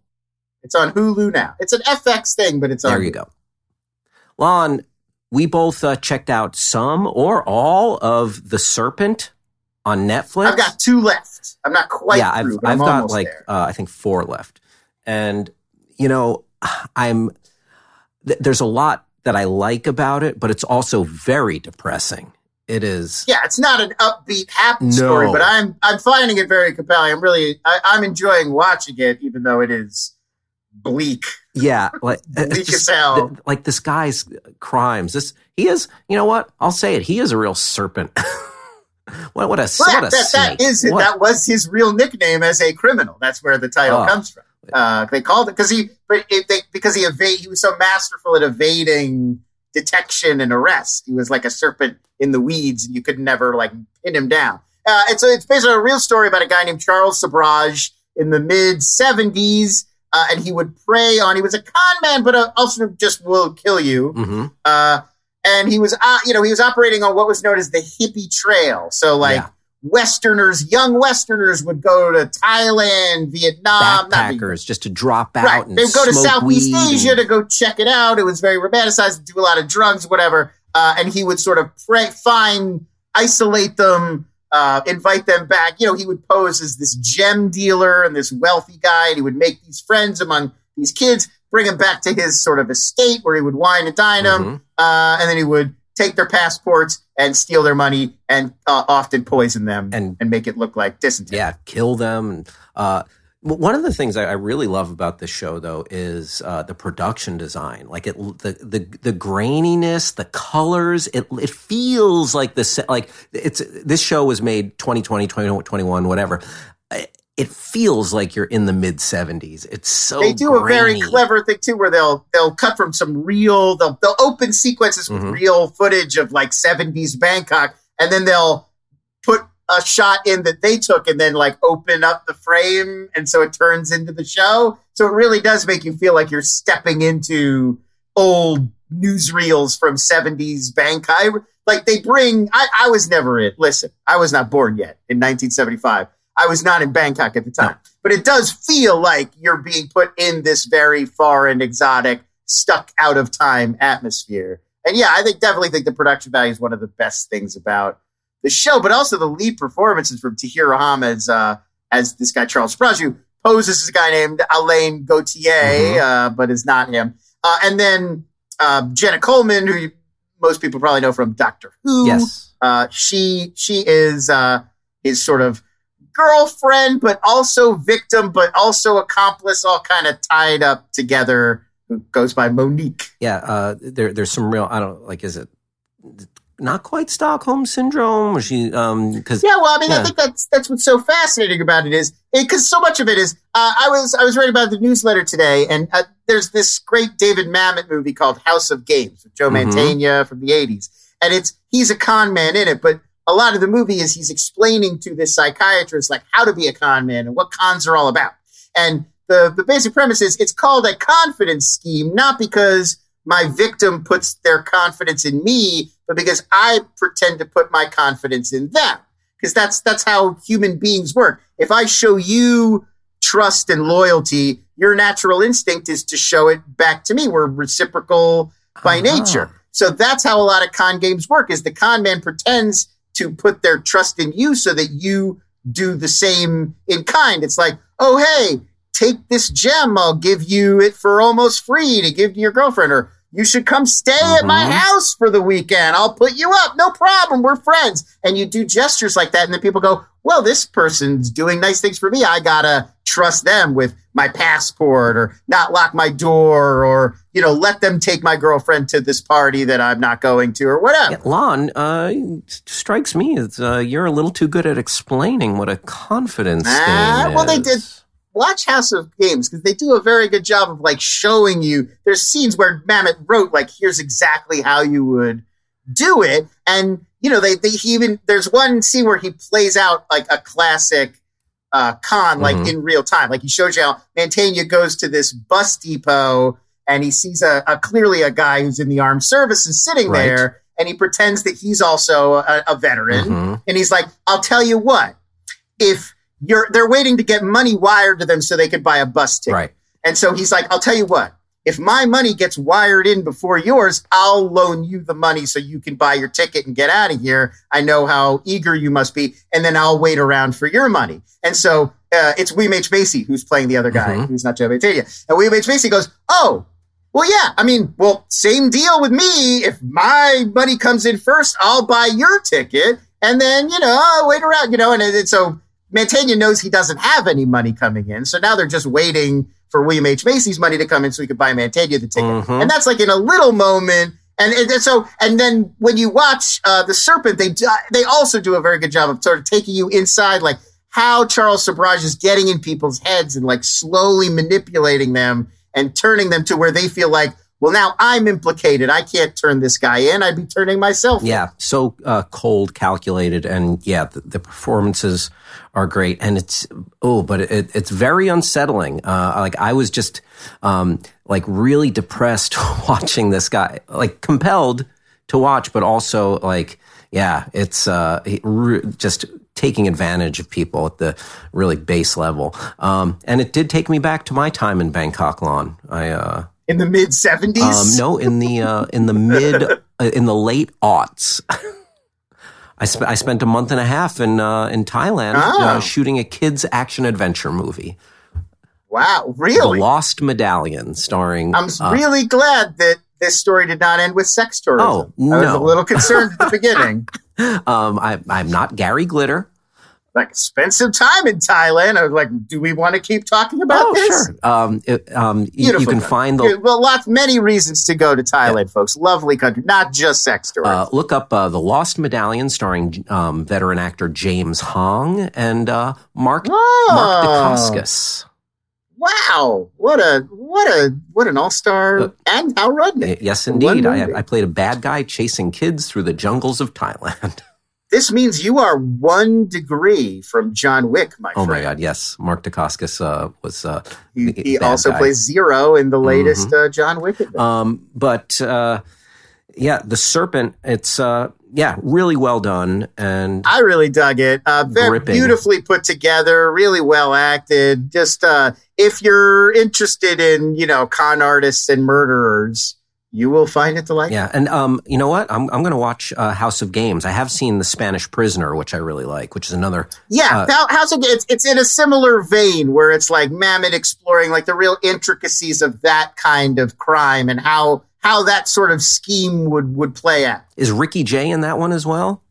It's on Hulu now. It's an FX thing, but it's on. There you go. Lon, we both uh, checked out some or all of The Serpent on Netflix. I've got two left. I'm not quite yeah, through, I've, I've got like uh, I think four left, and you know, I'm th- there's a lot that I like about it, but it's also very depressing. It is. Yeah, it's not an upbeat, happy No. story, but I'm I'm finding it very compelling. I'm really I, I'm enjoying watching it, even though it is bleak. Yeah, like Bleak it's as hell. th- like this guy's crimes. This he is. You know what? I'll say it. He is a real serpent. what what a Well, what a that, that, snake. that is What- that was his real nickname as a criminal. That's where the title Oh. comes from. Uh, they called it because he, but it, they, because he evade, he was so masterful at evading detection and arrest. He was like a serpent in the weeds, and you could never like pin him down. Uh, it's it's based on a real story about a guy named Charles Sobhraj in the mid '70s, uh, and he would prey on. He was a con man, but uh, also just will kill you. Mhm. Uh, and he was, uh, you know, he was operating on what was known as the hippie trail. So like Yeah. Westerners, young Westerners would go to Thailand, Vietnam, backpackers just to drop out Right. and They would go to Southeast Asia and- to go check it out. It was very romanticized, do a lot of drugs, whatever. Uh, and he would sort of pray, find, isolate them, uh, invite them back. You know, he would pose as this gem dealer and this wealthy guy, and he would make these friends among these kids, bring them back to his sort of estate where he would wine and dine them, Mhm. uh, and then he would take their passports and steal their money and uh, often poison them And- and make it look like dysentery. yeah, kill them. Uh, one of the things I, really love about this show, though, is uh, the production design. Like it, the the the graininess, the colors. It it feels like the like it's this show was made 2020, 2021, whatever. It- feels like you're in the mid 70s. It's so they do a very clever thing too, where they'll they'll cut from some real they'll they'll open sequences with Mhm. real footage of like seventies Bangkok, and then they'll put a shot in that they took, and then like open up the frame, and so it turns into the show. So it really does make you feel like you're stepping into old newsreels from seventies Bangkok. Like they bring, I, I was never in. Listen, I was not born yet in 1975. I was not in Bangkok at the time but it does feel like you're being put in this very foreign, exotic, stuck out of time atmosphere. And yeah, I think definitely think the production value is one of the best things about the show, but also the lead performances from Tahar Rahim's uh, as this guy Charles Sprouse, who poses as a guy named Alain Gautier, Mhm. uh, but is not him. Uh, and then uh, Jenna Coleman, who you, most people probably know from Doctor Who. Yes. Uh, she she is uh, his sort of girlfriend, but also victim, but also accomplice, all kind of tied up together. Who goes by Monique? Yeah, uh, there, there's some real. I don't like. Is it not quite Stockholm syndrome? Or she, um, because Yeah, well, I mean, I think that's that's what's so fascinating about it is because so much of it is. Uh, I was I was reading about the newsletter today, and uh, there's this great David Mamet movie called House of Games with Joe Mhm. Mantegna from the '80s, and it's he's a con man in it, but a lot of the movie is he's explaining to this psychiatrist like how to be a con man and what cons are all about, and the the basic premise is it's called a confidence scheme, not because my victim puts their confidence in me, but because I pretend to put my confidence in them. Because that's that's how human beings work. If I show you trust and loyalty, your natural instinct is to show it back to me. We're reciprocal by Uh-huh. nature. So that's how a lot of con games work is the con man pretends to put their trust in you so that you do the same in kind. It's like, oh, hey, take this gem. I'll give you it for almost free to give to your girlfriend. Or you should come stay at my Mhm. house for the weekend. I'll put you up. No problem. We're friends. And you do gestures like that. And then people go, well, this person's doing nice things for me. I gotta trust them with my passport or not lock my door or, you know, let them take my girlfriend to this party that I'm not going to or whatever. Yeah, Lon, uh, strikes me as uh, you're a little too good at explaining what a confidence Ah, well, they did- watch House of Games because they do a very good job of like showing you. There's scenes where Mamet wrote like, here's exactly how you would do it, and you know they they he even there's one scene where he plays out like a classic uh, con like Mhm. in real time. Like he shows you how Mantegna goes to this bus depot and he sees a, a clearly a guy who's in the armed services sitting Right. there, and he pretends that he's also a, a veteran Mhm. and he's like, "I'll tell you what, if you're they're waiting to get money wired to them so they could buy a bus ticket." Right. And so he's like, "I'll tell you what, if my money gets wired in before yours, I'll loan you the money so you can buy your ticket and get out of here. I know how eager you must be, and then I'll wait around for your money." And so uh, it's William H Macy who's playing the other guy, Mhm. who's not Joe Mantegna. And William H Macy goes, "Oh." Well, yeah. I mean, well, same deal with me. If my money comes in first, I'll buy your ticket, and then you know, I'll wait around. You know, and, and so Mantegna knows he doesn't have any money coming in, so now they're just waiting for William H Macy's money to come in so he could buy Mantegna the ticket. Mhm. And that's like in a little moment. And, and and so, and then when you watch uh, the Serpent, they they also do a very good job of sort of taking you inside, like how Charles Sobhraj is getting in people's heads and like slowly manipulating them and turning them to where they feel like, well, now I'm implicated. I can't turn this guy in. I'd be turning myself. in. Yeah, so uh, cold, calculated, and yeah, the, the performances are great, and it's oh, but it, it's very unsettling. Uh, like I was just um, like really depressed watching this guy, like compelled to watch, but also like yeah, it's uh, just taking advantage of people at the really base level. Um, and it did take me back to my time in Bangkok, Lon. I uh, In the mid 70s? um, no, in the uh, in the mid uh, in the late aughts. I, sp- I spent a month and a half in uh, in Thailand uh, shooting a kids action adventure movie, Wow, The really? Lost Medallion, starring. I'm uh, really glad that this story did not end with sex tourism. Oh, no. I was a little concerned at the beginning. Um, I, I'm not Gary Glitter. Like, spent some time in Thailand. I was like, do we want to keep talking about oh, this? sure. Um, it- um, you, you can country. find the well, lots, many reasons to go to Thailand, folks. Lovely country, not just sex tourism. uh, look up uh, the Lost Medallion, starring um, veteran actor James Hong and uh, Mark Mark Oh. Dacascos. Wow, what a what a what an all star Uh, and Hal Rudnick. Yes, indeed. I. I played a bad guy chasing kids through the jungles of Thailand. This means you are one degree from John Wick, my Oh friend. my God! Yes, Mark Dacascos uh, was. Uh, He, he also guy. Mm-hmm. plays Zero in the latest uh, John Wick. Um, but uh, yeah, the serpent. It's uh, yeah, really well done, and I really dug it. Uh, very beautifully put together, really well acted. Just uh, if you're interested in, you know, con artists and murderers, you will find it delightful. yeah, and um, you know what? I'm I'm going to watch uh, House of Games. I have seen The Spanish Prisoner, which I really like, which is another. Yeah, Uh, House of it's it's in a similar vein where it's like Mamet exploring like the real intricacies of that kind of crime and how how that sort of scheme would would play out. Is Ricky Jay in that one as well?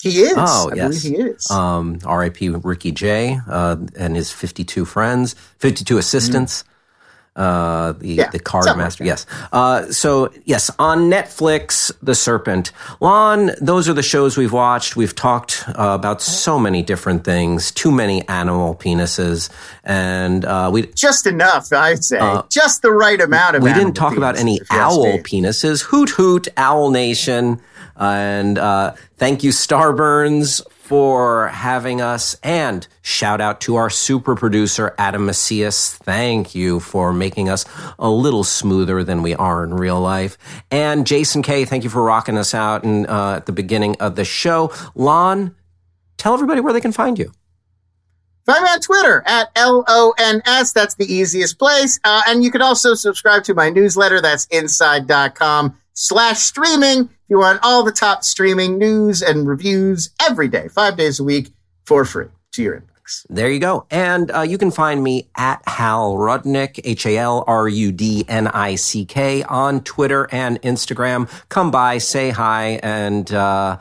He is. Oh, I yes. he is. Um, R.I.P. Ricky Jay uh, and his 52 friends, 52 assistants. Uh, the, Yeah, the card something like master. yes. Uh, so yes, on Netflix, The Serpent. Lon, those are the shows we've watched. We've talked uh, about so many different things, too many animal penises. And, uh, we, Just enough, I'd say. Uh, Just the right amount of we didn't talk about any if you ask owl penises. Hoot hoot, Owl Nation. And uh, thank you, Starburns, for having us. And shout out to our super producer, Adam Macias. Thank you for making us a little smoother than we are in real life. And Jason K, thank you for rocking us out uh, at the beginning of the show. Lon, tell everybody where they can find you. Find me on Twitter at L-O-N-S. That's the easiest place. Uh, and you can also subscribe to my newsletter. That's inside.com slash streaming. If you want all the top streaming news and reviews every day, five days a week for free to your inbox. There you go. And uh, you can find me at Hal Rudnick, H A L R U D N I C K, on Twitter and Instagram. Come by, say hi, and, uh,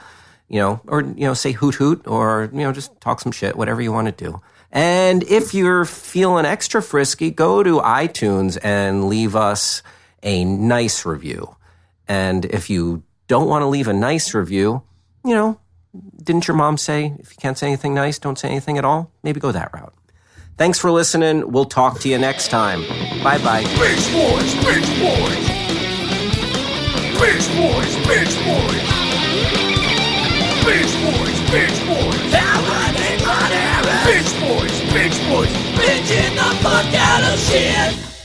you know, or, you know, say hoot hoot, or, you know, just talk some shit, whatever you want to do. And if you're feeling extra frisky, go to iTunes and leave us a nice review. And if you don't want to leave a nice review, you know, didn't your mom say if you can't say anything nice, don't say anything at all? Maybe go that route. Thanks for listening. We'll talk to you next time. Bye bye. Beach Boys, Beach Boys. Beach Boys, Beach Boys. Beach Boys, Beach Boys. Beach Boys, Beach Boys. Bitching the fuck out of shit.